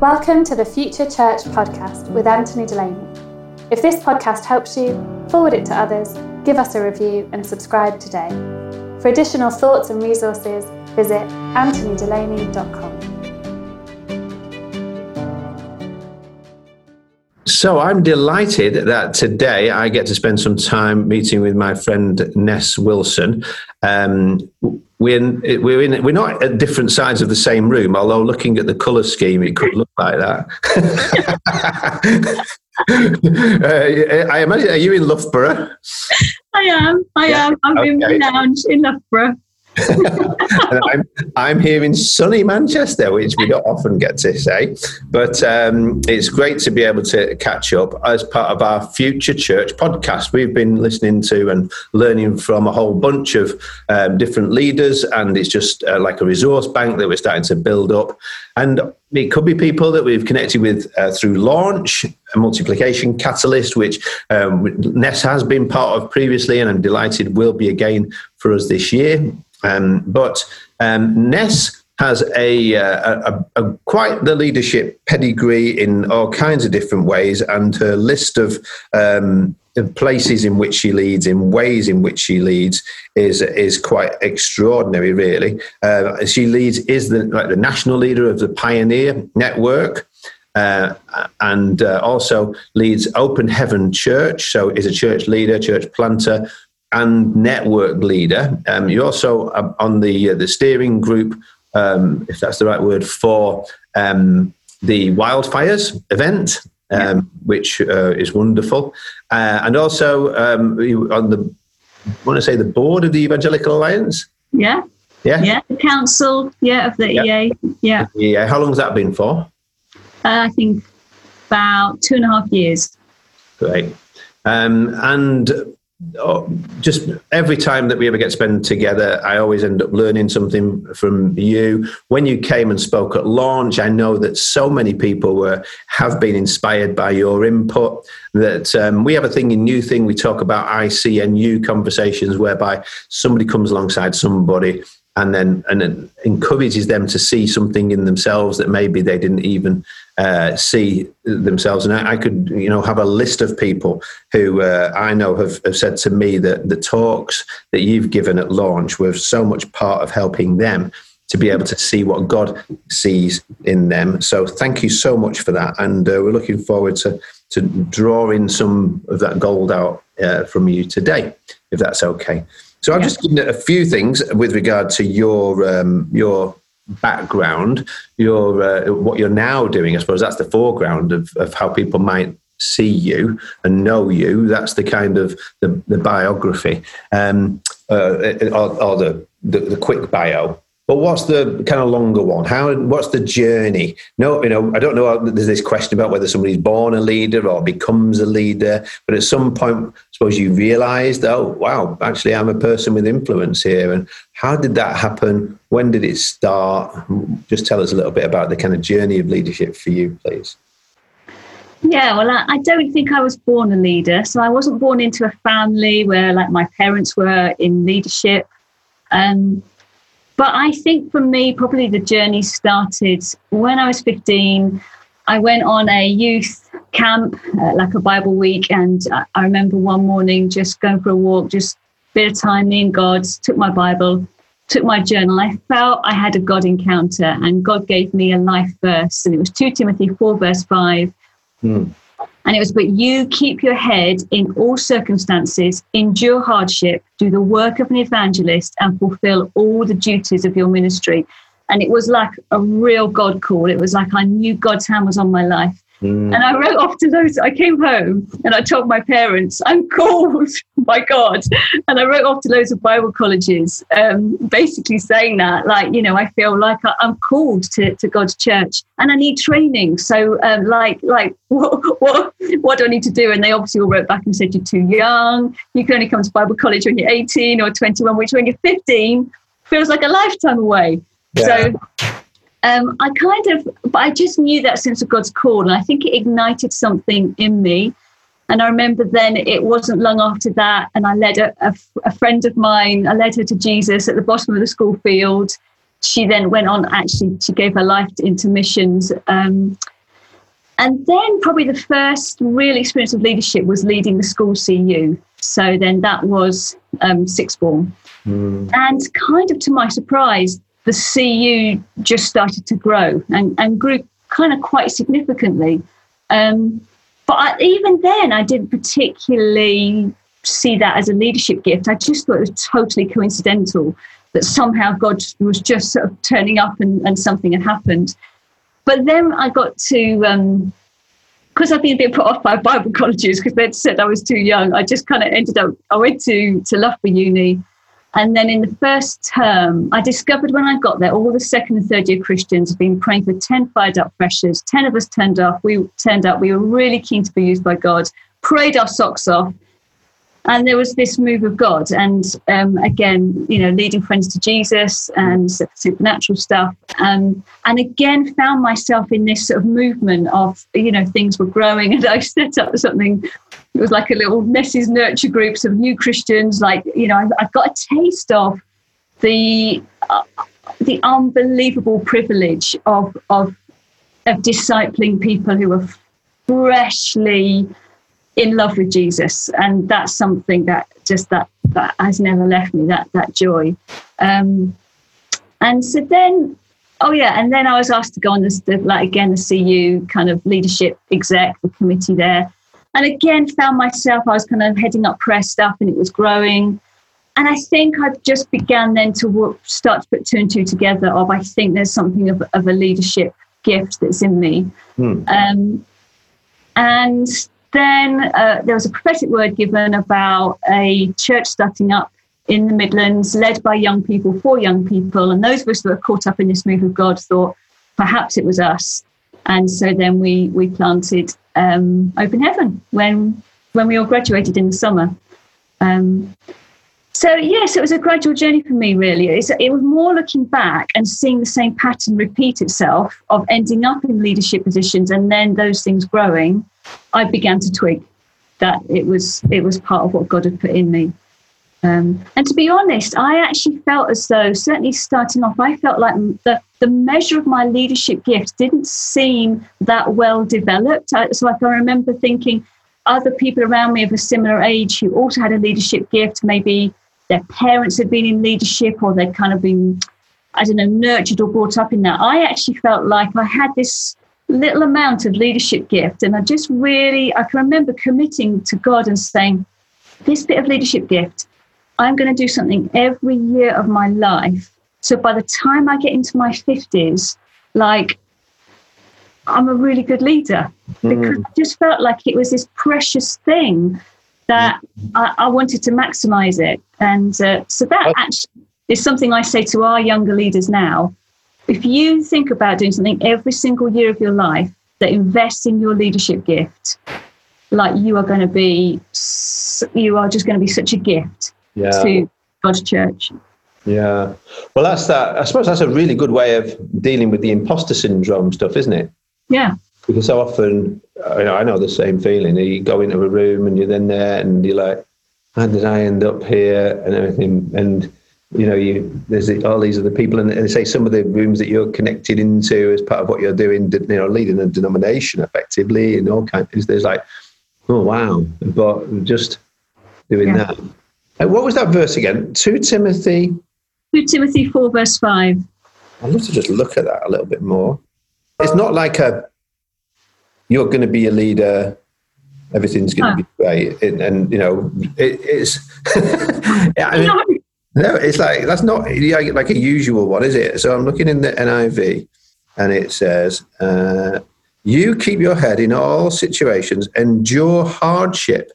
Welcome to the Future Church podcast with Anthony Delaney. If this podcast helps you, forward it to others, give us a review, and subscribe today. For additional thoughts and resources, visit anthonydelaney.com. So I'm delighted that today I get to spend some time meeting with my friend Ness Wilson. Um, we're in, we're in, we're not at different sides of the same room, although looking at the colour scheme, it could look like that. uh, I imagine, are you in Loughborough? I am. I yeah. am. I'm okay. in the lounge in Loughborough. I'm, I'm here in sunny Manchester, which we don't often get to say, but um, it's great to be able to catch up as part of our Future Church podcast. We've been listening to and learning from a whole bunch of um, different leaders, and it's just uh, like a resource bank that we're starting to build up. And it could be people that we've connected with uh, through launch, a multiplication catalyst, which um, Ness has been part of previously, and I'm delighted will be again for us this year. Um, but um, Ness has a, uh, a, a, quite the leadership pedigree in all kinds of different ways, and her list of um, places in which she leads, in ways in which she leads, is is quite extraordinary. Really, uh, she leads is the like the national leader of the Pioneer Network. Uh, and uh, also leads Open Heaven Church, so is a church leader, church planter, and network leader. Um, you're also uh, on the uh, the steering group, um, if that's the right word, for um, the wildfires event, yeah. Um, which uh, is wonderful, uh, and also um, on the I want to say the board of the Evangelical Alliance. Yeah. Yeah. Yeah. The council. Yeah, of the yeah. EA. Yeah. Yeah. How long has that been for? Uh, I think about two and a half years. Great. Um, and Oh, just every time that we ever get spent together, I always end up learning something from you. When you came and spoke at launch, I know that so many people were have been inspired by your input. That um, we have a thing in New Thing we talk about ICNU conversations, whereby somebody comes alongside somebody and then and then encourages them to see something in themselves that maybe they didn't even uh, see themselves. And I, I, could, you know, have a list of people who uh, I know have, have said to me that the talks that you've given at launch were so much part of helping them to be able to see what God sees in them. So thank you so much for that, and uh, we're looking forward to to drawing some of that gold out uh, from you today, if that's okay. So I've yeah. just given a few things with regard to your um, your background, your uh, what you're now doing. I suppose that's the foreground of, of how people might see you and know you. That's the kind of the, the biography um, uh, or, or the, the, the quick bio. But what's the kind of longer one? How? What's the journey? No, you know, I don't know. There's this question about whether somebody's born a leader or becomes a leader. But at some point, suppose you realised, oh, wow, actually, I'm a person with influence here. And how did that happen? When did it start? Just tell us a little bit about the kind of journey of leadership for you, please. Yeah, well, I, I don't think I was born a leader. So I wasn't born into a family where, like, my parents were in leadership. Um, but I think for me, probably the journey started when I was 15. I went on a youth camp, uh, like a Bible week, and I remember one morning just going for a walk, just a bit of time, me and God, took my Bible, took my journal. I felt I had a God encounter, and God gave me a life verse, and it was 2 Timothy 4, verse 5. Mm. And it was, but you keep your head in all circumstances, endure hardship, do the work of an evangelist, and fulfill all the duties of your ministry. And it was like a real God call. It was like I knew God's hand was on my life. Mm. And I wrote off to those. I came home and I told my parents, I'm called by God. And I wrote off to loads of Bible colleges, um, basically saying that, like, you know, I feel like I'm called to, to God's church and I need training. So, um, like, like what, what, what do I need to do? And they obviously all wrote back and said, You're too young. You can only come to Bible college when you're 18 or 21, which when you're 15 feels like a lifetime away. Yeah. So, um, I kind of, but I just knew that sense of God's call, and I think it ignited something in me. And I remember then it wasn't long after that, and I led a, a, a friend of mine, I led her to Jesus at the bottom of the school field. She then went on, actually, she gave her life into missions. Um, and then probably the first real experience of leadership was leading the school CU. So then that was um, sixth form. Mm. And kind of to my surprise, the CU just started to grow and, and grew kind of quite significantly. Um, but I, even then, I didn't particularly see that as a leadership gift. I just thought it was totally coincidental that somehow God was just sort of turning up and, and something had happened. But then I got to, because um, I've been a bit put off by Bible colleges because they'd said I was too young, I just kind of ended up, I went to, to Loughborough Uni. And then in the first term, I discovered when I got there, all the second and third year Christians had been praying for 10 fired up freshers. 10 of us turned up. We turned up. We were really keen to be used by God, prayed our socks off and there was this move of God, and um, again, you know, leading friends to Jesus and supernatural stuff, um, and again found myself in this sort of movement of you know things were growing, and I set up something. It was like a little Ness's nurture groups of new Christians. Like you know, I, I got a taste of the uh, the unbelievable privilege of of of discipling people who are freshly in love with Jesus, and that's something that just that that has never left me. That that joy, um, and so then, oh yeah, and then I was asked to go on the, like again the CU kind of leadership exec, the committee there, and again found myself I was kind of heading up press stuff, and it was growing. And I think I just began then to work, start to put two and two together. Of I think there's something of, of a leadership gift that's in me, hmm. um, and then uh, there was a prophetic word given about a church starting up in the Midlands, led by young people for young people. And those of us that were caught up in this move of God thought perhaps it was us. And so then we we planted um, Open Heaven when when we all graduated in the summer. Um, so yes, it was a gradual journey for me. Really, it's, it was more looking back and seeing the same pattern repeat itself of ending up in leadership positions and then those things growing. I began to twig that it was it was part of what God had put in me. Um, and to be honest, I actually felt as though, certainly starting off, I felt like the, the measure of my leadership gift didn't seem that well developed. I, so, like, I remember thinking other people around me of a similar age who also had a leadership gift, maybe their parents had been in leadership or they'd kind of been, I don't know, nurtured or brought up in that. I actually felt like I had this little amount of leadership gift. And I just really, I can remember committing to God and saying, this bit of leadership gift, I'm going to do something every year of my life. So by the time I get into my 50s, like, I'm a really good leader mm. because I just felt like it was this precious thing that I, I wanted to maximize it. And uh, so that actually is something I say to our younger leaders now. If you think about doing something every single year of your life that invests in your leadership gift, like you are going to be, you are just going to be such a gift yeah. to God's church. Yeah. Well, that's that. I suppose that's a really good way of dealing with the imposter syndrome stuff, isn't it? Yeah because so often I know the same feeling. You go into a room and you're then there and you're like, how did I end up here and everything? And you know, you there's all these other people, and they say some of the rooms that you're connected into as part of what you're doing, you know, leading a denomination effectively, and all kinds. There's like, oh wow, but just doing yeah. that. And what was that verse again? Two Timothy. Two Timothy four verse five. I'd love to just look at that a little bit more. It's not like a you're going to be a leader everything's going to be great and, and you know it, it's I mean, no it's like that's not like a usual one is it so i'm looking in the niv and it says uh, you keep your head in all situations endure hardship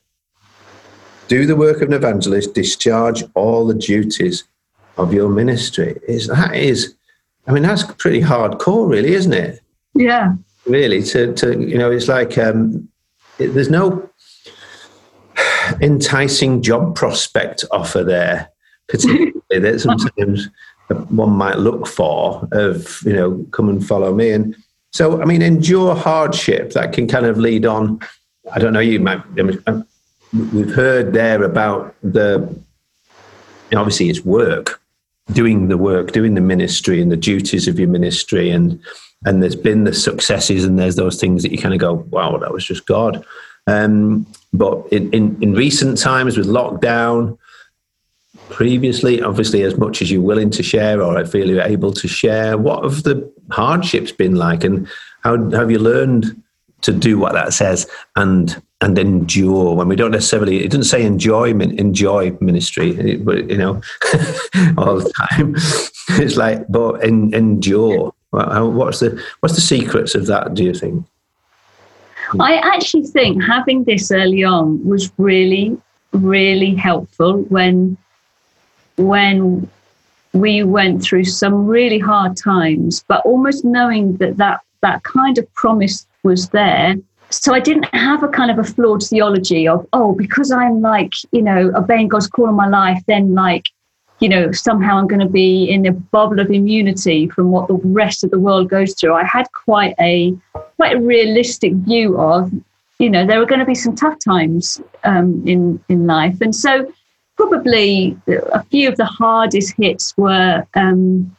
do the work of an evangelist discharge all the duties of your ministry. Is that is i mean that's pretty hardcore really isn't it? Yeah. Really to, to you know it's like um, it, there's no enticing job prospect offer there particularly that sometimes one might look for of you know come and follow me. And so i mean endure hardship that can kind of lead on. I don't know you might we've heard there about the obviously it's work doing the work doing the ministry and the duties of your ministry and and there's been the successes and there's those things that you kind of go, wow, that was just God. Um, but in, in, in recent times with lockdown, previously, obviously, as much as you're willing to share or I feel you're able to share, what have the hardships been like and how have you learned to do what that says and and endure when we don't necessarily it doesn't say enjoyment enjoy ministry but you know all the time it's like but en, endure what's the what's the secrets of that do you think i actually think having this early on was really really helpful when when we went through some really hard times but almost knowing that that that kind of promise was there. So I didn't have a kind of a flawed theology of, oh, because I'm like, you know, obeying God's call in my life, then like, you know, somehow I'm going to be in a bubble of immunity from what the rest of the world goes through. I had quite a quite a realistic view of, you know, there are going to be some tough times um, in in life, and so probably a few of the hardest hits were. Um,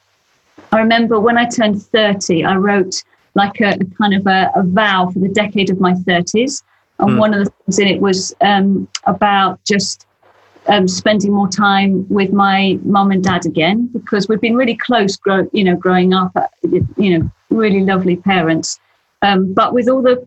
I remember when I turned 30, I wrote like a, a kind of a, a, vow for the decade of my 30s. And mm. one of the things in it was um, about just um, spending more time with my mum and dad again because we've been really close, grow, you know, growing up, uh, you know, really lovely parents. Um, but with all the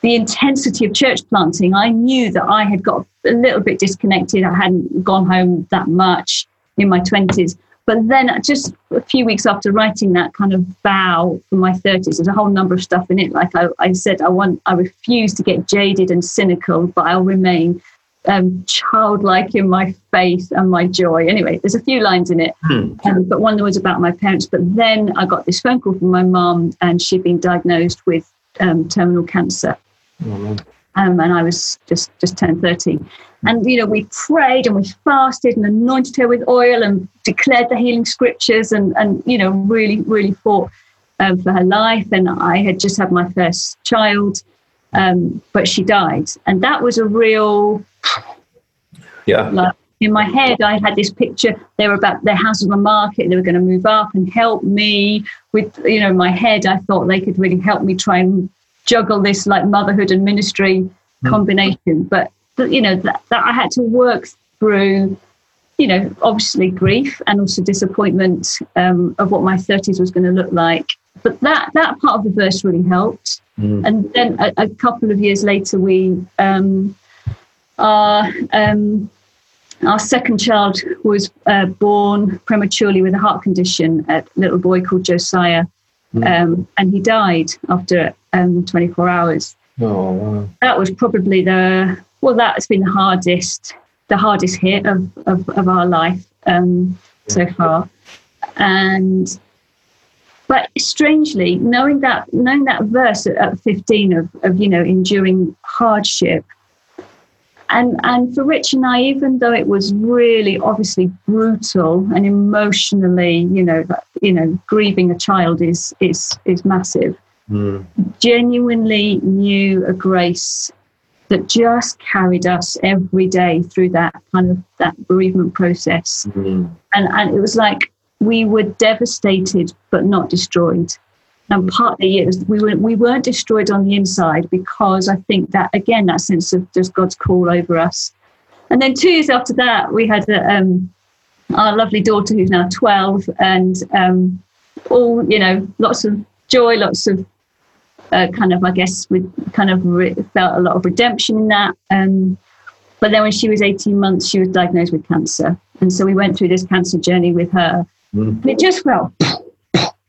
the intensity of church planting, I knew that I had got a little bit disconnected. I hadn't gone home that much in my twenties. But then, just a few weeks after writing that kind of vow for my 30s, there's a whole number of stuff in it. Like I, I said, I want, I refuse to get jaded and cynical, but I'll remain um, childlike in my faith and my joy. Anyway, there's a few lines in it, hmm. um, but one was about my parents. But then I got this phone call from my mum, and she'd been diagnosed with um, terminal cancer. Oh, um, and I was just just turned 30. And, you know, we prayed and we fasted and anointed her with oil and declared the healing scriptures and, and you know, really, really fought um, for her life. And I had just had my first child, um, but she died. And that was a real, yeah. Like, in my head, I had this picture. They were about their house on the market. They were going to move up and help me with, you know, my head. I thought they could really help me try and juggle this like motherhood and ministry mm. combination. But you know that, that I had to work through you know obviously grief and also disappointment um, of what my 30s was going to look like but that that part of the verse really helped mm. and then a, a, couple of years later we um, our um, our second child was uh, born prematurely with a heart condition a little boy called josiah. Um, and he died after um, 24 hours oh, wow. that was probably the well, that's been the hardest, the hardest hit of, of, of our life um, so far. And but strangely, knowing that knowing that verse at, at 15 of, of you know enduring hardship, and and for Rich and I, even though it was really obviously brutal and emotionally, you know, you know, grieving a child is is is massive. Mm. Genuinely knew a grace that just carried us every day through that kind of that bereavement process. Mm-hmm. And and it was like we were devastated but not destroyed. And partly it was we weren't we weren't destroyed on the inside because I think that again that sense of just God's call over us. And then two years after that, we had a, um, our lovely daughter who's now twelve, and um, all you know, lots of joy, lots of uh, kind of, I guess, with kind of re- felt a lot of redemption in that. Um, but then when she was 18 months, she was diagnosed with cancer. And so we went through this cancer journey with her. Mm. And it just felt,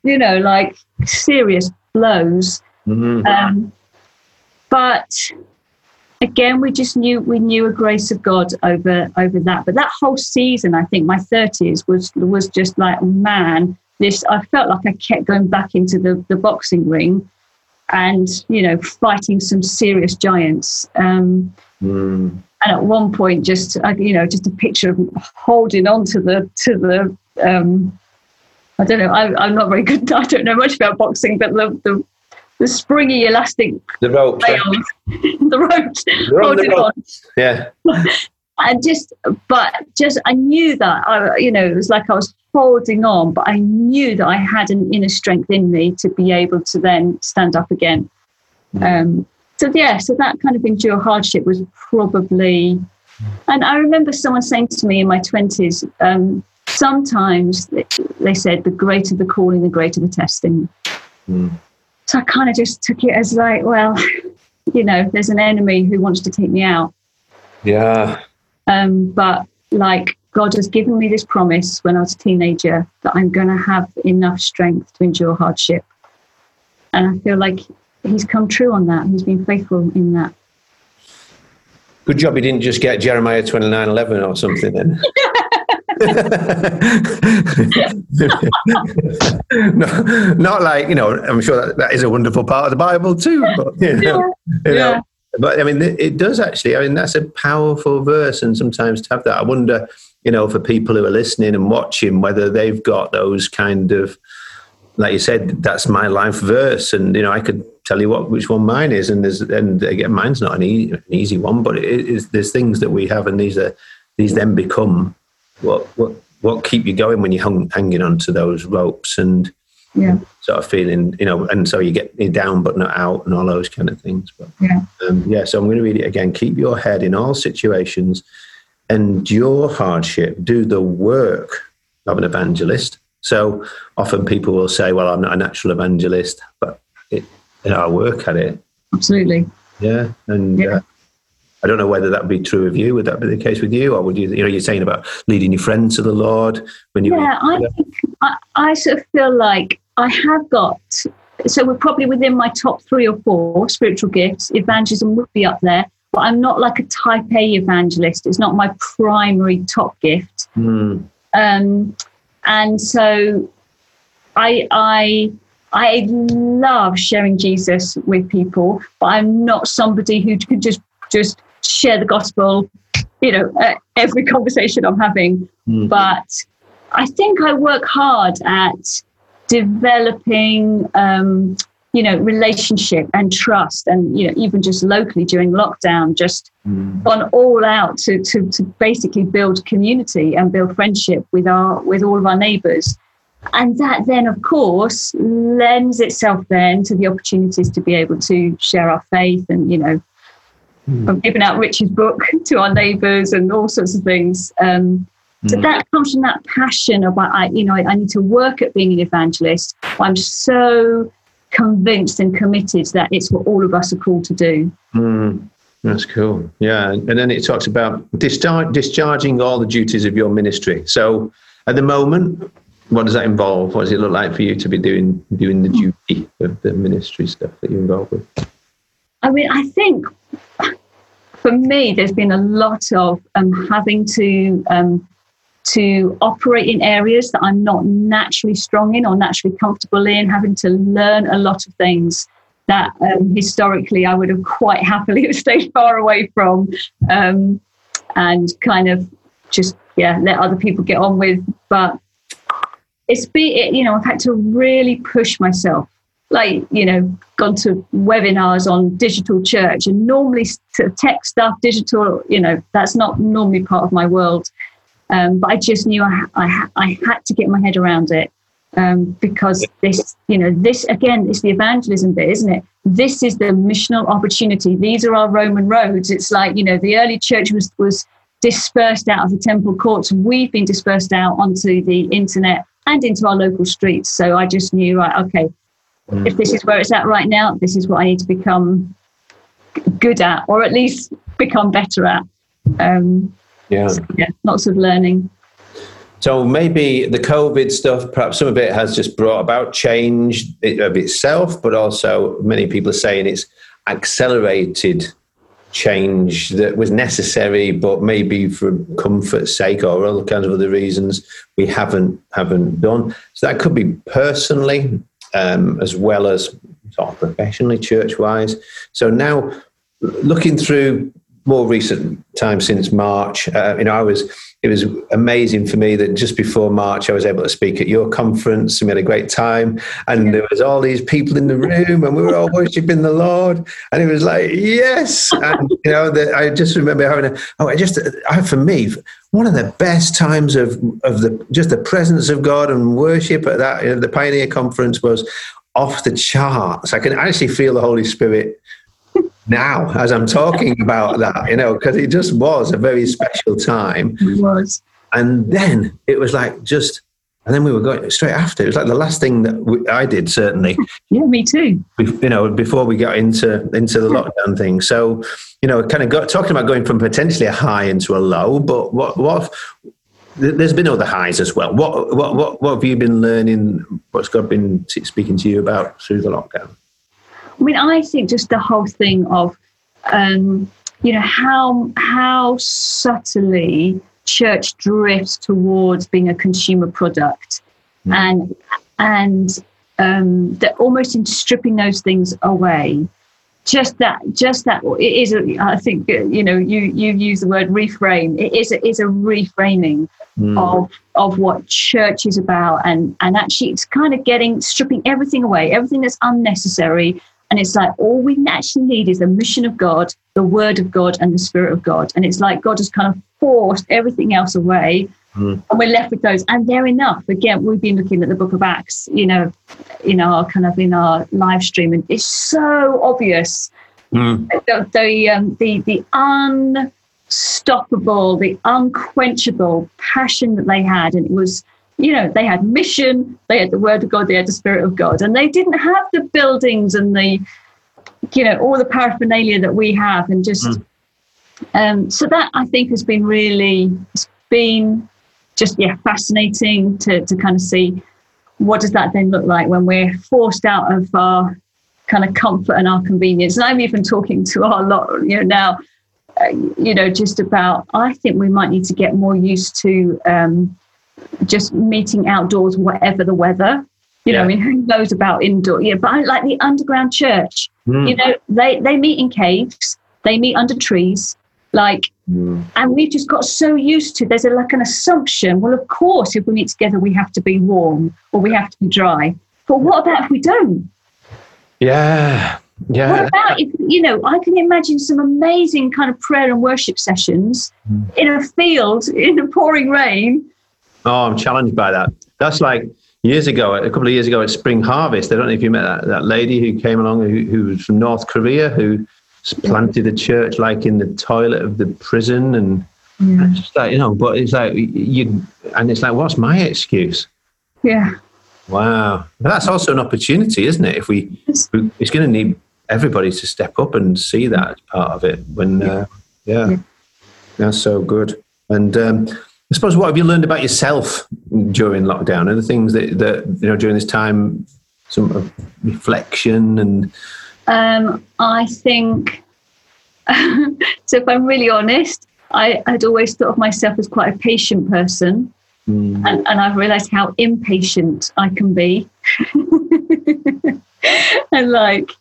you know, like serious blows. Mm-hmm. Um, but again, we just knew we knew a grace of God over over that. But that whole season, I think my 30s was was just like, man, this I felt like I kept going back into the, the boxing ring and you know fighting some serious giants. Um, mm. And at one point, just uh, you know, just a picture of holding on to the to the. Um, I don't know. I, am not very good. I don't know much about boxing, but the the, the springy elastic the rope, the ropes, holding on. Yeah. and just, but just, I knew that I, you know, it was like I was holding on, but I knew that I had an inner strength in me to be able to then stand up again. Mm. Um, so yeah, so that kind of endure hardship was probably, and I remember someone saying to me in my twenties, um, sometimes they said the greater the calling, the greater the testing. Mm. So I kind of just took it as like, well, you know, there's an enemy who wants to take me out. Yeah. Um, but like God has given me this promise when I was a teenager that I'm going to have enough strength to endure hardship. And I feel like He's come true on that. He's been faithful in that. Good job he didn't just get Jeremiah 29 11 or something then. no, not like, you know, I'm sure that, that is a wonderful part of the Bible too. But, you know, yeah. You know, but I mean, it does actually. I mean, that's a powerful verse, and sometimes to have that, I wonder, you know, for people who are listening and watching, whether they've got those kind of, like you said, that's my life verse, and you know, I could tell you what which one mine is, and there's and again, mine's not an, e- an easy one, but it is. There's things that we have, and these are these then become what what what keep you going when you're hung, hanging onto those ropes and yeah. sort of feeling, you know, and so you get you down but not out and all those kind of things. But yeah, um, yeah. So I'm going to read it again. Keep your head in all situations, endure hardship, do the work of an evangelist. So often people will say, "Well, I'm not a natural evangelist," but it, you know, I work at it. Absolutely. Yeah, and yeah. Uh, I don't know whether that would be true of you. Would that be the case with you, or would you? You know, you're saying about leading your friends to the Lord when you. Yeah, I think I, I sort of feel like I have got. So we're probably within my top three or four spiritual gifts. Evangelism would be up there, but I'm not like a type A evangelist. It's not my primary top gift. Mm. Um, and so I I I love sharing Jesus with people, but I'm not somebody who could just just share the gospel, you know, every conversation I'm having. Mm. But I think I work hard at developing, um, you know, relationship and trust, and you know, even just locally during lockdown, just mm. gone all out to, to to basically build community and build friendship with our with all of our neighbours. And that then, of course, lends itself then to the opportunities to be able to share our faith and, you know, mm. from giving out Rich's book to our neighbours and all sorts of things. Um. So hmm. that comes from that passion about, I, you know, I, I need to work at being an evangelist. I'm so convinced and committed that it's what all of us are called to do. Mm. That's cool. Yeah. And then it talks about discharge, discharging all the duties of your ministry. So at the moment, what does that involve? What does it look like for you to be doing doing the duty of the ministry stuff that you're involved with? I mean, I think for me, there's been a lot of um, having to um, to operate in areas that I'm not naturally strong in or naturally comfortable in, having to learn a lot of things that um, historically I would have quite happily stayed far away from, um, and kind of just yeah let other people get on with. But it's been you know I've had to really push myself like you know gone to webinars on digital church and normally tech stuff digital you know that's not normally part of my world. Um, but i just knew I, I, I, had to get my head around it um, because this you know this again is the evangelism bit isn't it? This is the missional opportunity. These are our roman roads. It's like you know the early church was was dispersed out of the temple courts. We've been dispersed out onto the internet and into our local streets. So i just knew right okay Mm. If this is where it's at right now, this is what I need to become good at, or at least become better at. Um, yeah. So, yeah, lots of learning. So maybe the COVID stuff, perhaps some of it has just brought about change of itself, but also many people are saying it's accelerated change that was necessary, but maybe for comfort's sake or other kinds of other reasons we haven't haven't done. So that could be personally um, as well as sort of professionally, church wise. So now, looking through more recent time since March, uh, you know, I was it was amazing for me that just before March I was able to speak at your conference and we had a great time. And there was all these people in the room and we were all worshiping the Lord. And it was like yes! And you know the, I just remember having a oh I just I, for me one of the best times of of the just the presence of God and worship at that you know, the Pioneer conference was off the charts. I can actually feel the Holy Spirit now as I'm talking about that, you know, because it just was a very special time. It was. And then it was like just, and then we were going straight after. It was like the last thing that we, I did, certainly. Yeah, me too. You know, before we got into into the lockdown thing. So, you know, kind of got talking about going from potentially a high into a low. But what what there's been other highs as well. What what what what have you been learning? What's God been speaking to you about through the lockdown? I mean, I think just the whole thing of, um, you know, how how subtly church drifts towards being a consumer product, mm. and and um, that almost in stripping those things away. Just that, just that. It is. A, I think you know. You you use the word reframe. It is. A, is a reframing mm. of of what church is about, and and actually, it's kind of getting stripping everything away, everything that's unnecessary, and it's like all we actually need is the mission of God, the word of God, and the spirit of God. And it's like God has kind of forced everything else away. Mm. And we're left with those, and they're enough. Again, we've been looking at the Book of Acts, you know, in our kind of in our live stream, and it's so obvious mm. the the, um, the the unstoppable, the unquenchable passion that they had, and it was you know, they had mission, they had the word of God, they had the spirit of God, and they didn't have the buildings and the, you know, all the paraphernalia that we have, and just. Mm. Um, so that I think has been really, it's been just yeah fascinating to to kind of see what does that then look like when we're forced out of our kind of comfort and our convenience. And I'm even talking to our lot, you know, now, uh, you know, just about I think we might need to get more used to. Um, just meeting outdoors, whatever the weather. You yeah. know, I mean, who knows about indoor? Yeah, but I like the underground church. Mm. You know, they they meet in caves, they meet under trees, like, mm. and we've just got so used to. There's a, like an assumption. Well, of course, if we meet together, we have to be warm or we have to be dry. But what about if we don't? Yeah, yeah. What about if you know? I can imagine some amazing kind of prayer and worship sessions mm. in a field in a pouring rain Oh, I'm challenged by that. That's like years ago, a couple of years ago at Spring Harvest. I don't know if you met that, that lady who came along who, who was from North Korea who planted a church like in the toilet of the prison and yeah. just like you know but it's like you and it's like what's my excuse? Yeah. Wow. But that's also an opportunity isn't it? If we it's, it's going to need everybody to step up and see that as part of it when uh, yeah. yeah. That's so good. And um, I suppose what have you learned about yourself during lockdown? Are the things that, that you know during this time, some reflection and? Um, I think. so, if I'm really honest, I had always thought of myself as quite a patient person, mm. and, and I've realised how impatient I can be. and like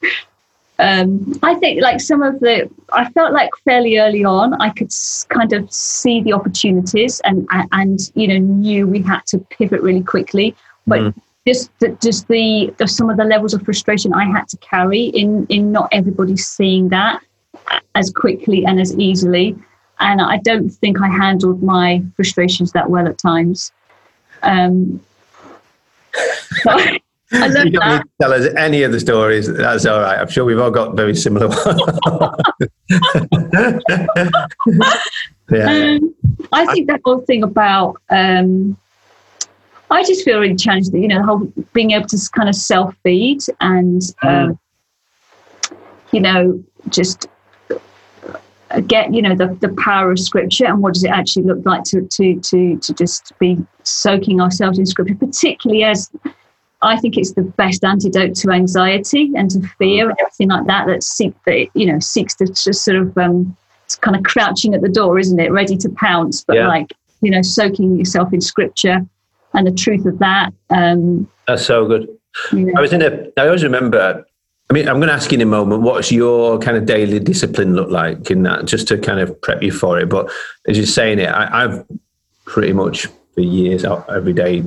um, I think like some of the, I felt like fairly early on, I could kind of see the opportunities and, and, you know, knew we had to pivot really quickly. But mm. just, the, just the, the, some of the levels of frustration I had to carry in, in not everybody seeing that as quickly and as easily. And I don't think I handled my frustrations that well at times. Um, so, I love you don't that. need to tell us any of the stories. That's all right. I'm sure we've all got very similar ones. yeah. Um, I think that whole thing about um, I just feel really challenged that you know the whole being able to kind of self feed and mm. um, you know just get you know the, the power of scripture and what does it actually look like to to to to just be soaking ourselves in scripture particularly as I think it's the best antidote to anxiety and to fear and everything like that. That seek that you know seeks to just sort of um, it's kind of crouching at the door, isn't it, ready to pounce? But yeah. like you know, soaking yourself in scripture and the truth of that. Um, That's so good. I was in a. I always remember I mean, I'm going to ask you in a moment, what's your kind of daily discipline look like in that, just to kind of prep you for it. But as you're saying it, I, have pretty much for years every day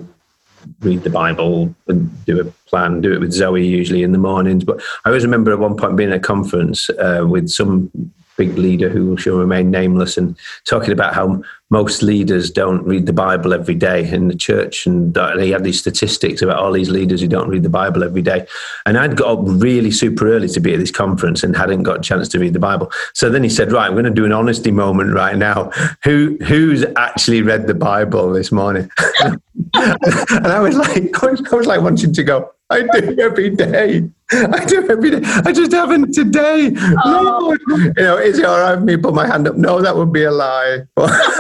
read the Bible and do a plan, do it with Zoe usually in the mornings. But I always remember at one point being at a conference uh, with some big leader who shall remain nameless and talking about how most leaders don't read the Bible every day in the church. And he had these statistics about all these leaders who don't read the Bible every day. And I'd got up really super early to be at this conference and hadn't got a chance to read the Bible. So then he said, Right, I'm going to do an honesty moment right now. Who Who's actually read the Bible this morning? and I was like, I was like wanting to go, I do every day. I do every day. I just haven't today. Oh. Lord. You know, is it all right with me put my hand up? No, that would be a lie. I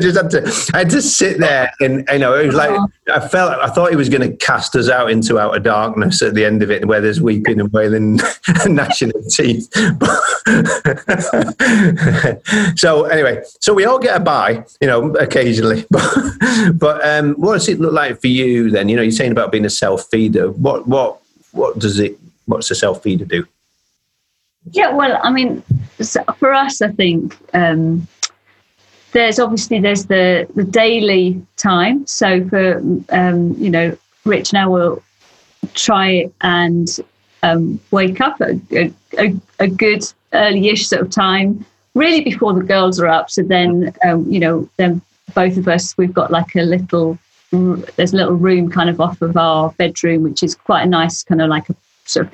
just had to I had to sit there and you know, it was like I felt I thought he was gonna cast us out into outer darkness at the end of it where there's weeping and wailing and gnashing of teeth. so anyway, so we all get a buy, you know, occasionally. But, but um, what does it look like for you then? You know, you're saying about being a self feeder what what what does it? What's the self feeder do? Yeah, well, I mean, for us, I think um, there's obviously there's the the daily time. So for um, you know, Rich now will try and um, wake up at a, a, a good early-ish sort of time, really before the girls are up. So then, um, you know, then both of us we've got like a little there's a little room kind of off of our bedroom, which is quite a nice kind of like a sort of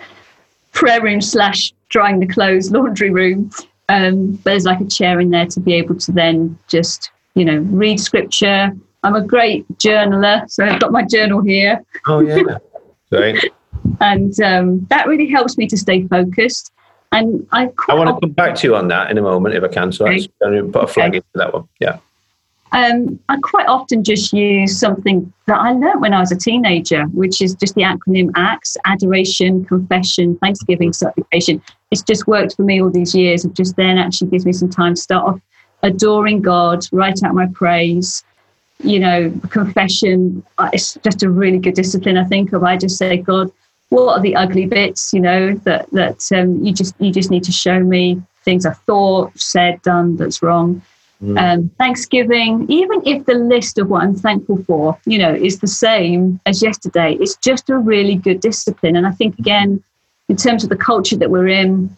prayer room slash drying the clothes laundry room. Um, but there's like a chair in there to be able to then just you know read scripture. I'm a great journaler, so I've got my journal here. Oh yeah, great. and um, that really helps me to stay focused. And I, I want to come back to you on that in a moment if I can. So okay. I'm going to put a flag okay. into that one. Yeah. Um, I quite often just use something that I learned when I was a teenager, which is just the acronym ACTS Adoration, Confession, Thanksgiving, Supplication. It's just worked for me all these years. It just then actually gives me some time to start off adoring God, write out my praise. You know, confession, uh, it's just a really good discipline, I think, of I just say, God, what are the ugly bits, you know, that, that um, you just you just need to show me things I've thought, said, done that's wrong Mm. Um, Thanksgiving, even if the list of what I'm thankful for, you know, is the same as yesterday, it's just a really good discipline. And I think, again, in terms of the culture that we're in,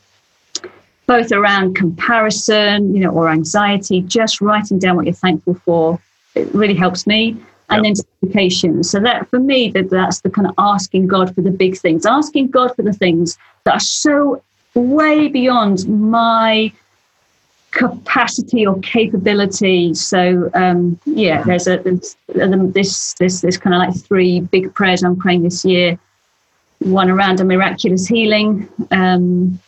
both around comparison, you know, or anxiety, just writing down what you're thankful for, it really helps me. And yep. then supplication. So that for me, that that's the kind of asking God for the big things, asking God for the things that are so way beyond my capacity or capability. So um, yeah, there's a there's, this this this kind of like three big prayers I'm praying this year. One around a miraculous healing. Um,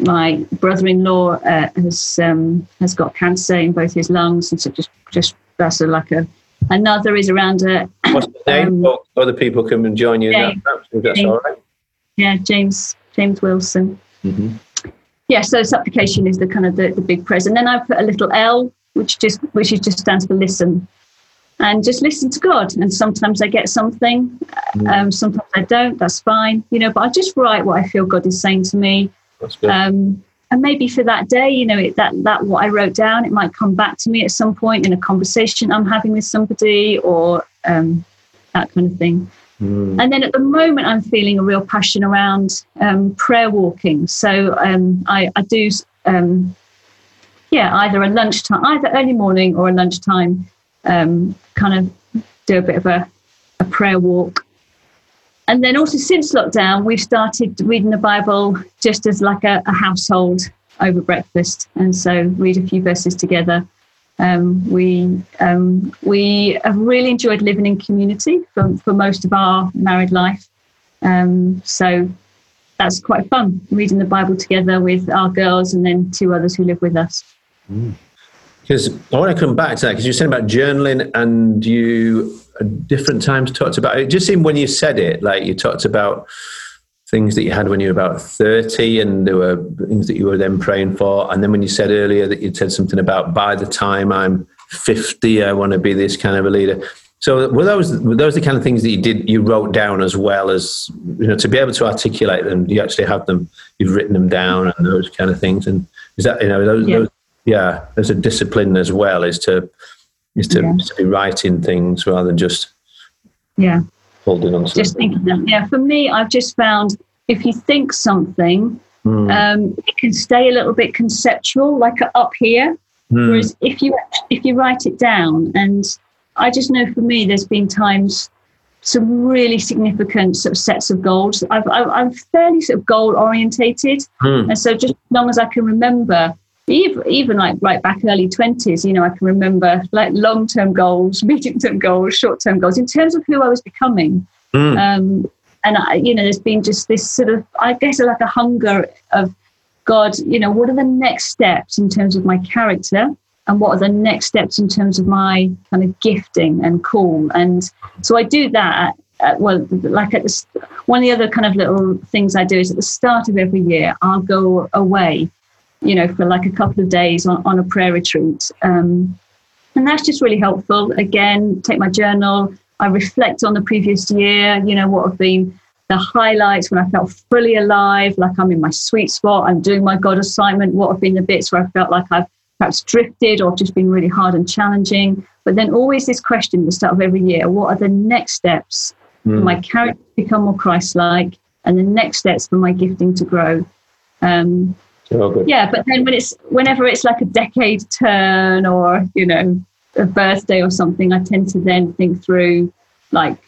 my brother-in-law uh, has um, has got cancer in both his lungs, and so just just that's a, like a. Another is around a. What's the name? Um, other people come and join you. James, that, that's James, all right. Yeah, James James Wilson. Mm-hmm yeah, so supplication is the kind of the, the big praise. And then I put a little L, which just which is just stands for listen. And just listen to God. And sometimes I get something, mm. um, sometimes I don't. That's fine, you know. But I just write what I feel God is saying to me. Um, and maybe for that day, you know, it, that that what I wrote down, it might come back to me at some point in a conversation I'm having with somebody, or um, that kind of thing. Mm. And then at the moment, I'm feeling a real passion around um, prayer walking. So um, I, I, do, um, yeah, either a lunchtime, either early morning or a lunchtime, um, kind of do a bit of a, a prayer walk. And then also since lockdown, we've started reading the Bible just as like a, a household over breakfast. And so read a few verses together. Um, we um, we have really enjoyed living in community for, for most of our married life. Um, so that's quite fun reading the Bible together with our girls and then two others who live with us. Because mm. I want to come back to that because you said about journaling and you at different times talked about it. Just seemed when you said it, like you talked about things that you had when you were about 30 and there were things that you were then praying for and then when you said earlier that you'd said something about by the time i'm 50 i want to be this kind of a leader So were those were those the kind of things that you did you wrote down as well as you know to be able to articulate them? You actually have them. You've written them down and those kind of things. And is that you know those yeah, those, yeah there's a discipline as well is to is to, yeah. to be writing things rather than just yeah holding on. Just thinking them. Yeah, for me, I've just found if you think something, mm. um, it can stay a little bit conceptual, like up here. Mm. Whereas if you if you write it down, and I just know for me, there's been times some really significant sort of sets of goals. I've, i am fairly sort of goal orientated, mm. and so just as long as I can remember, even, even like right back in early 20s, you know, I can remember like long term goals, medium term goals, short term goals in terms of who I was becoming. Mm. Um, and I, you know, there's been just this sort of, I guess, like a hunger of God, you know, what are the next steps in terms of my character? And what are the next steps in terms of my kind of gifting and call? And so I do that. At, well, like at the, one of the other kind of little things I do is at the start of every year, I'll go away, you know, for like a couple of days on, on a prayer retreat. Um, and that's just really helpful. Again, take my journal, I reflect on the previous year, you know, what have been the highlights when I felt fully alive, like I'm in my sweet spot, I'm doing my God assignment, what have been the bits where I felt like I've perhaps drifted or just been really hard and challenging. But then always this question at the start of every year what are the next steps mm. for my character to become more Christ like and the next steps for my gifting to grow? Um, oh, yeah, but then when it's whenever it's like a decade turn or, you know, a birthday or something, I tend to then think through like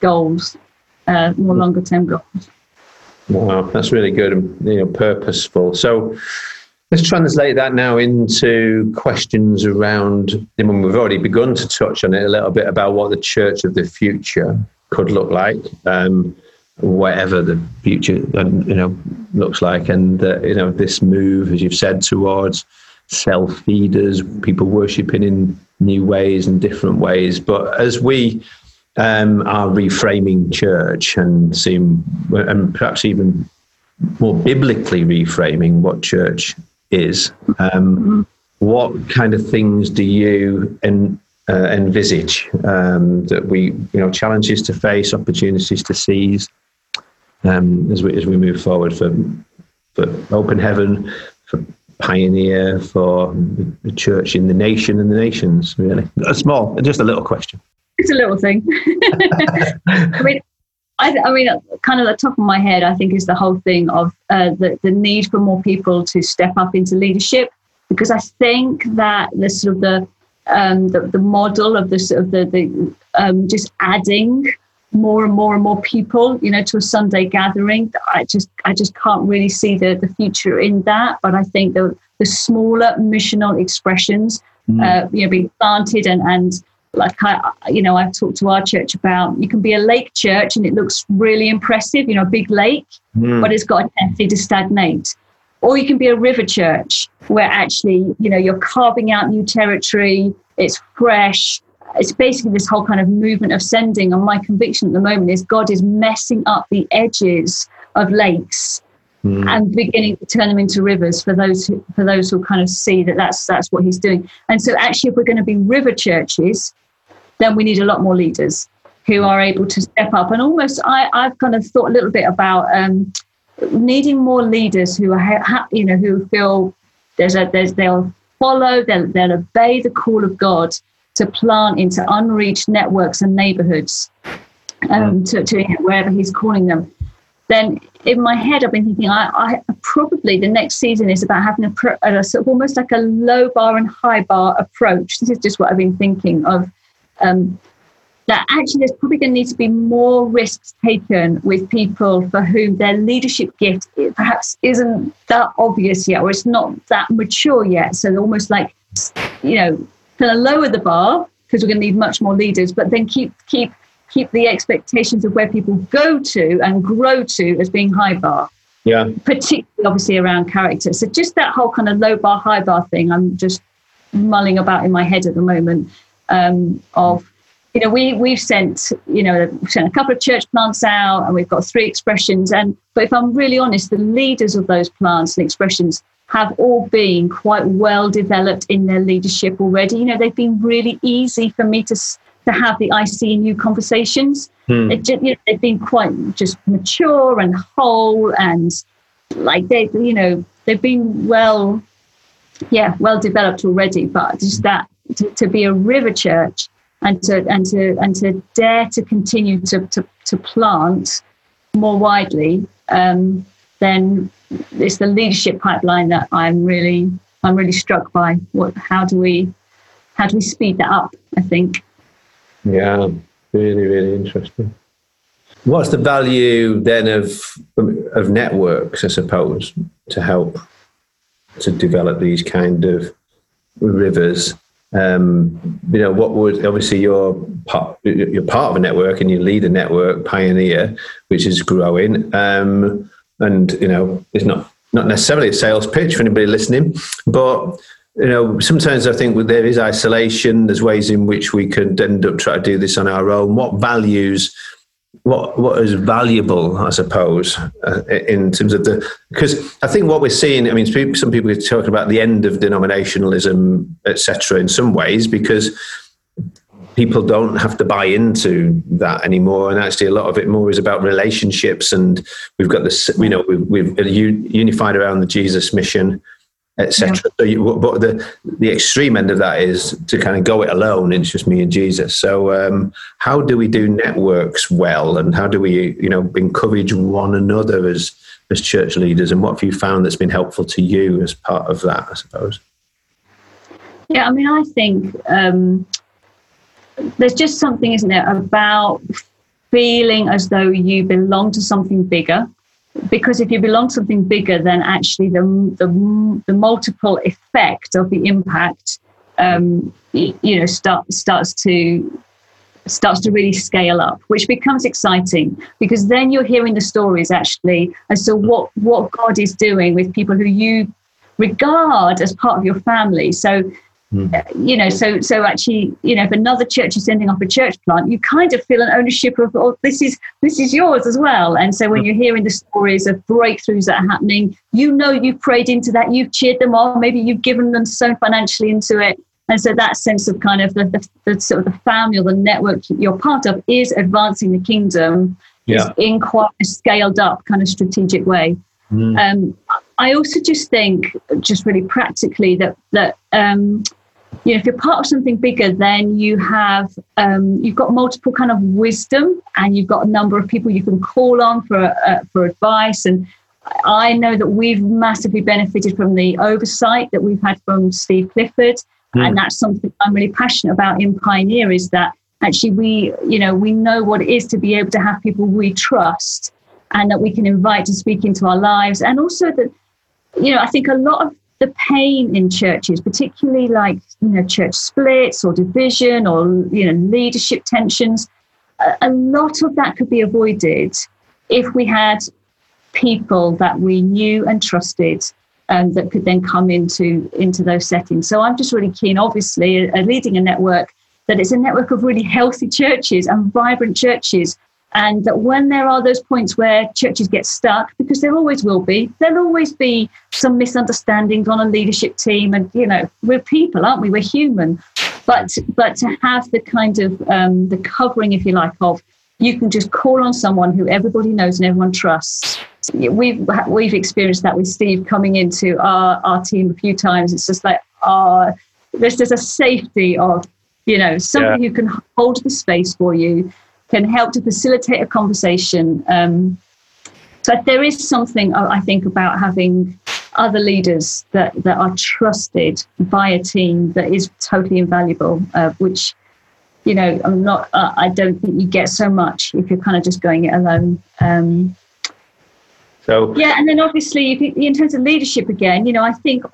goals, uh, more longer term goals. Wow, that's really good and you know purposeful. So let's translate that now into questions around. I mean, we've already begun to touch on it a little bit about what the church of the future could look like. Um, whatever the future you know looks like and uh, you know this move as you've said towards self feeders people worshipping in new ways and different ways. But as we um, are reframing church and seeing, and perhaps even more biblically reframing what church is, um, what kind of things do you en- uh, envisage um, that we, you know, challenges to face, opportunities to seize um, as we as we move forward for for open heaven, for pioneer for the church in the nation and the nations, really? A small, just a little question. It's a little thing. I mean, I, I, mean, kind of the top of my head, I think is the whole thing of uh, the, the need for more people to step up into leadership, because I think that the sort of the um, the, the model of the sort of the, the um, just adding more and more and more people, you know, to a Sunday gathering. I just I just can't really see the the future in that. But I think the the smaller missional expressions, mm. uh, you know, being planted and and like I, you know, I've talked to our church about you can be a lake church and it looks really impressive, you know, a big lake, mm. but it's got a tendency to stagnate. Or you can be a river church where actually, you know, you're carving out new territory, it's fresh, it's basically this whole kind of movement of sending. And my conviction at the moment is God is messing up the edges of lakes mm. and beginning to turn them into rivers for those who, for those who kind of see that that's that's what He's doing. And so, actually, if we're going to be river churches, then we need a lot more leaders who are able to step up. And almost, I, I've kind of thought a little bit about um, needing more leaders who are, you know, who feel there's a there's they'll follow, they'll, they'll obey the call of God to plant into unreached networks and neighborhoods um, to, to, wherever he's calling them, then in my head, I've been thinking, I, I probably the next season is about having a, a, sort of almost like a low bar and high bar approach. This is just what I've been thinking of. Um, that actually there's probably going to need to be more risks taken with people for whom their leadership gift perhaps isn't that obvious yet or it's not that mature yet. So almost like, you know, kind of lower the bar because we're going to need much more leaders, but then keep keep keep the expectations of where people go to and grow to as being high bar. Yeah. Particularly obviously around character. So just that whole kind of low bar, high bar thing, I'm just mulling about in my head at the moment. Um, of you know, we we've sent, you know, sent a couple of church plants out and we've got three expressions. And but if I'm really honest, the leaders of those plants and expressions have all been quite well developed in their leadership already. You know, they've been really easy for me to to have the I see you conversations. Hmm. It just, you know, they've been quite just mature and whole and like they, you know, they've been well, yeah, well developed already. But just that to, to be a river church and to and to and to dare to continue to to, to plant more widely, um, then it's the leadership pipeline that I'm really I'm really struck by. What how do we how do we speed that up? I think. Yeah, really, really interesting. What's the value then of of networks? I suppose to help to develop these kind of rivers. Um, you know, what would obviously you're part you're part of a network and you lead a network, pioneer, which is growing. Um, and you know, it's not not necessarily a sales pitch for anybody listening, but you know, sometimes I think there is isolation. There's ways in which we could end up trying to do this on our own. What values, what what is valuable, I suppose, uh, in terms of the because I think what we're seeing. I mean, some people are talking about the end of denominationalism, etc. In some ways, because people don't have to buy into that anymore. And actually a lot of it more is about relationships. And we've got this you know we've, we've unified around the jesus mission etc yeah. so but the the extreme end of that is to kind of go it alone. It's just me and jesus. So um, how do we do networks well? And how do we you know encourage one another as as church leaders? And what have you found that's been helpful to you as part of that i suppose? Yeah i mean i think um, there's just something, isn't there, about feeling as though you belong to something bigger. Because if you belong to something bigger, then actually the the, the multiple effect of the impact, um, you know, start, starts to starts to really scale up, which becomes exciting because then you're hearing the stories actually as to what what God is doing with people who you regard as part of your family. So Mm. You know, so so actually, you know, if another church is sending off a church plant, you kind of feel an ownership of, oh, this is this is yours as well. And so when mm. you're hearing the stories of breakthroughs that are happening, you know you've prayed into that, you've cheered them on, maybe you've given them so financially into it. And so that sense of kind of the, the, the sort of the family or the network you're part of is advancing the kingdom yeah. in quite a scaled up kind of strategic way. Mm. Um, I also just think, just really practically, that that um, you know, if you're part of something bigger, then you have um, you've got multiple kind of wisdom, and you've got a number of people you can call on for uh, for advice. And I know that we've massively benefited from the oversight that we've had from Steve Clifford, mm. and that's something I'm really passionate about in Pioneer. Is that actually we you know we know what it is to be able to have people we trust and that we can invite to speak into our lives, and also that you know I think a lot of the pain in churches, particularly like you know church splits or division or you know leadership tensions, a, lot of that could be avoided if we had people that we knew and trusted um, that could then come into into those settings. So I'm just really keen, obviously, uh, leading a network that it's a network of really healthy churches and vibrant churches and that when there are those points where churches get stuck, because there always will be, there'll always be some misunderstandings on a leadership team. And, you know, we're people, aren't we? We're human. But, but to have the kind of um, the covering, if you like, of you can just call on someone who everybody knows and everyone trusts. We've, we've experienced that with Steve coming into our, our team a few times. It's just like, uh, there's just a safety of, you know, somebody yeah. who can hold the space for you can help to facilitate a conversation. Um, but there is something I think about having other leaders that, that are trusted by a team that is totally invaluable, uh, which, you know, I'm not, uh, I don't think you get so much if you're kind of just going it alone. Um, so yeah, and then obviously, in terms of leadership, again, you know, I think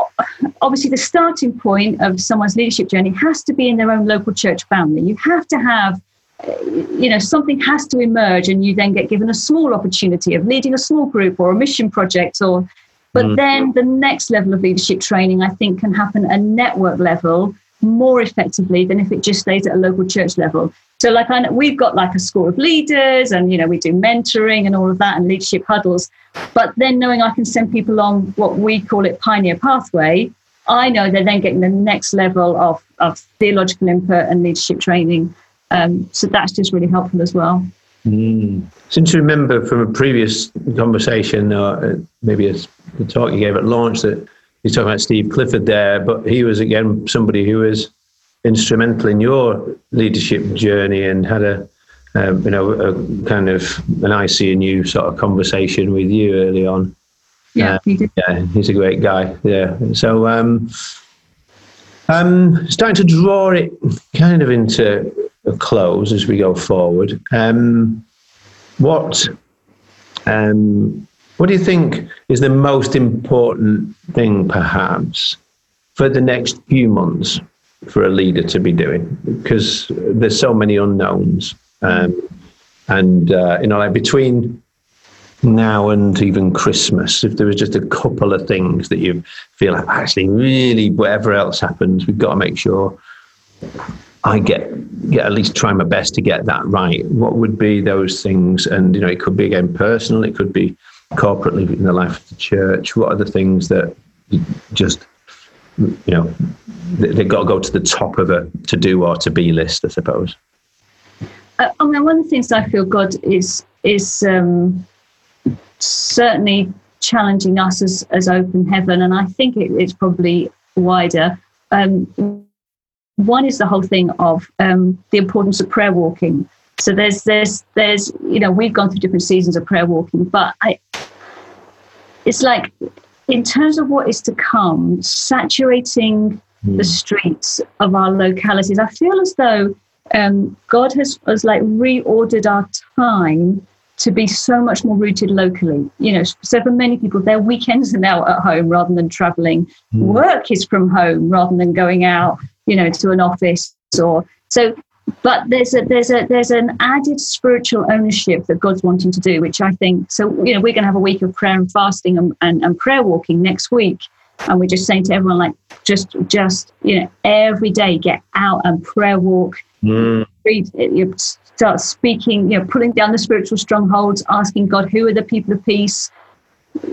obviously the starting point of someone's leadership journey has to be in their own local church family. You have to have you know something has to emerge and you then get given a small opportunity of leading a small group or a mission project or but mm. then the next level of leadership training i think can happen at a network level more effectively than if it just stays at a local church level so like I know, we've got like a score of leaders and you know we do mentoring and all of that and leadership huddles but then knowing i can send people on what we call it pioneer pathway i know they're then getting the next level of, of theological input and leadership training Um, so that's just really helpful as well. Mm. Since you remember from a previous conversation, or uh, maybe a, a talk you gave at launch, that you're talking about Steve Clifford there, but he was again somebody who was instrumental in your leadership journey and had a um, you know a kind of an I see a new sort of conversation with you early on. Yeah, uh, he yeah, he's a great guy. Yeah, so um, um, starting to draw it kind of into close as we go forward. Um, what um, what do you think is the most important thing, perhaps, for the next few months for a leader to be doing? Because there's so many unknowns, um, and uh, you know, like between now and even Christmas, if there was just a couple of things that you feel like actually really, whatever else happens, we've got to make sure I get at least try my best to get that right. What would be those things? And you know, it could be again personal, it could be corporately in the life of the church. What are the things that just you know they've got to go to the top of a to do or to be list, I suppose. Uh, I mean, one of the things I feel God is is um, certainly challenging us as, as open heaven, and I think it, it's probably wider. Um, one is the whole thing of um, the importance of prayer walking. So there's there's there's you know we've gone through different seasons of prayer walking, but I it's like in terms of what is to come, saturating mm. the streets of our localities. I feel as though um, God has has like reordered our time to be so much more rooted locally. You know, so for many people, their weekends are now at home rather than traveling. Mm. Work is from home rather than going out, you know, to an office or so. But there's a there's a there's an added spiritual ownership that God's wanting to do, which I think. So you know, we're going to have a week of prayer and fasting and, and, and prayer walking next week, and we're just saying to everyone like, just just you know, every day get out and prayer walk. Mm. Read, you start speaking, you know, pulling down the spiritual strongholds, asking God, who are the people of peace?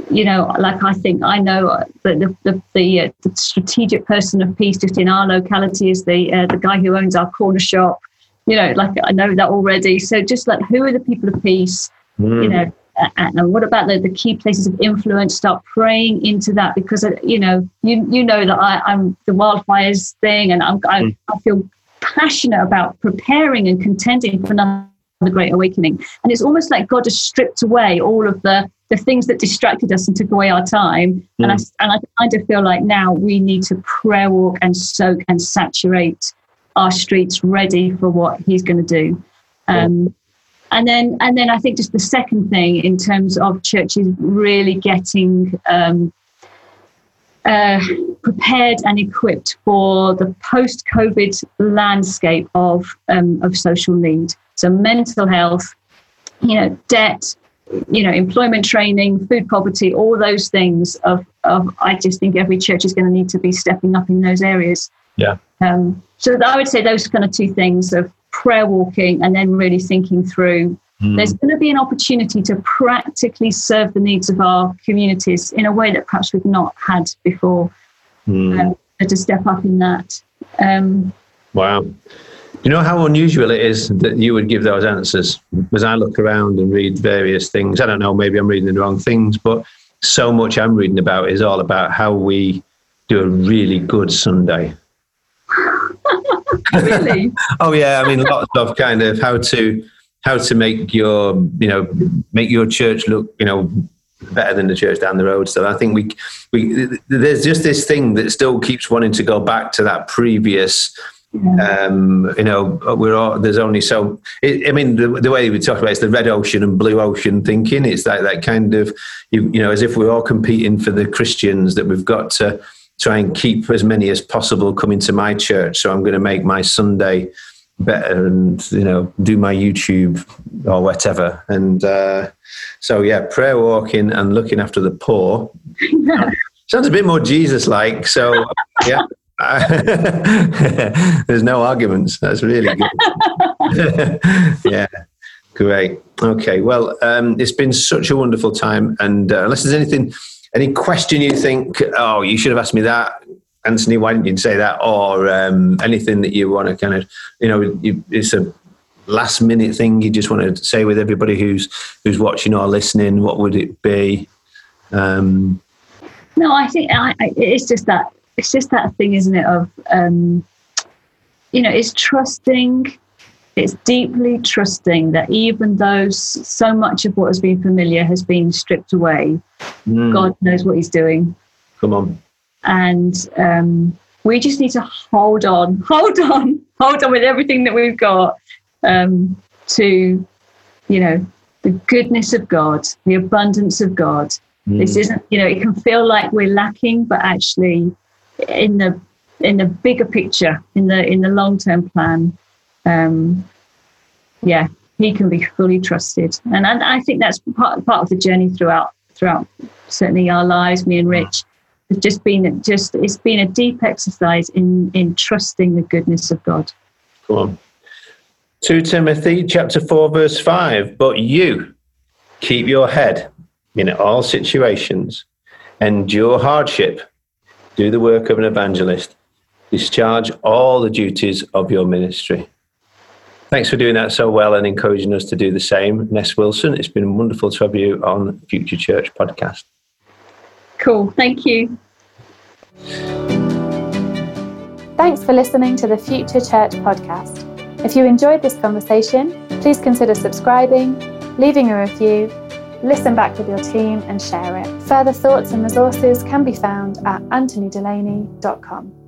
You know, like I think I know that the the, the, uh, the strategic person of peace just in our locality is the uh, the guy who owns our corner shop. You know, like I know that already. So just like who are the people of peace? Mm. You know, and what about the, the key places of influence? Start praying into that because uh, you know you you know that I, I'm the wildfires thing, and I'm, I, mm. I feel passionate about preparing and contending for another great awakening. And it's almost like God has stripped away all of the, the things that distracted us and took away our time. Mm. And, I, and I kind of feel like now we need to prayer walk and soak and saturate our streets ready for what He's going to do. Um, and then, and then I think just the second thing in terms of churches really getting um, uh, prepared and equipped for the post-COVID landscape of um, of social need. So mental health, you know, debt, you know, employment training, food poverty, all those things. Of, of I just think every church is going to need to be stepping up in those areas. Yeah. Um, so I would say those kind of two things of prayer walking and then really thinking through Mm. There's going to be an opportunity to practically serve the needs of our communities in a way that perhaps we've not had before. Mm. Um, to step up in that. Um, wow. You know how unusual it is that you would give those answers? As I look around and read various things, I don't know, maybe I'm reading the wrong things, but so much I'm reading about is all about how we do a really good Sunday. really? oh, yeah. I mean, lots of kind of how to how to make your you know make your church look you know better than the church down the road. So I think we we there's just this thing that still keeps wanting to go back to that previous. Um, you know, we're all, there's only so. It, I mean, the, the, way we talk about it, it's the red ocean and blue ocean thinking. It's like that kind of, you, you know, as if we're all competing for the Christians that we've got to try and keep as many as possible coming to my church. So I'm going to make my Sunday better and you know do my youtube or whatever and uh, so yeah prayer walking and looking after the poor sounds a bit more jesus like so yeah there's no arguments that's really good yeah great okay well um, it's been such a wonderful time and uh, unless there's anything any question you think oh you should have asked me that Anthony, why didn't you say that? Or um, anything that you want to kind of, you know, you, it's a last minute thing you just want to say with everybody who's who's watching or listening? What would it be? Um, no, I think I, I, it's just that it's just that thing, isn't it? Of um, you know, it's trusting. It's deeply trusting that even though so much of what has been familiar has been stripped away, mm. God knows what He's doing. Come on. And um, we just need to hold on, hold on, hold on with everything that we've got um, to, you know, the goodness of God, the abundance of God. Mm. This isn't, you know, it can feel like we're lacking, but actually, in the in the bigger picture, in the in the long term plan, um, yeah, he can be fully trusted, and, and I think that's part part of the journey throughout throughout certainly our lives, me and Rich. It's just been just it's been a deep exercise in in trusting the goodness of God. Come on. 2 Timothy chapter 4 verse 5 but you keep your head in all situations endure hardship do the work of an evangelist. Discharge all the duties of your ministry. Thanks for doing that so well and encouraging us to do the same. Ness wilson it's been wonderful to have you on future church podcast. Cool. Thank you. Thanks for listening to the future church podcast. If you enjoyed this conversation, please consider subscribing, leaving a review, listen back with your team, and share it. Further thoughts and resources can be found at anthonydelaney.com.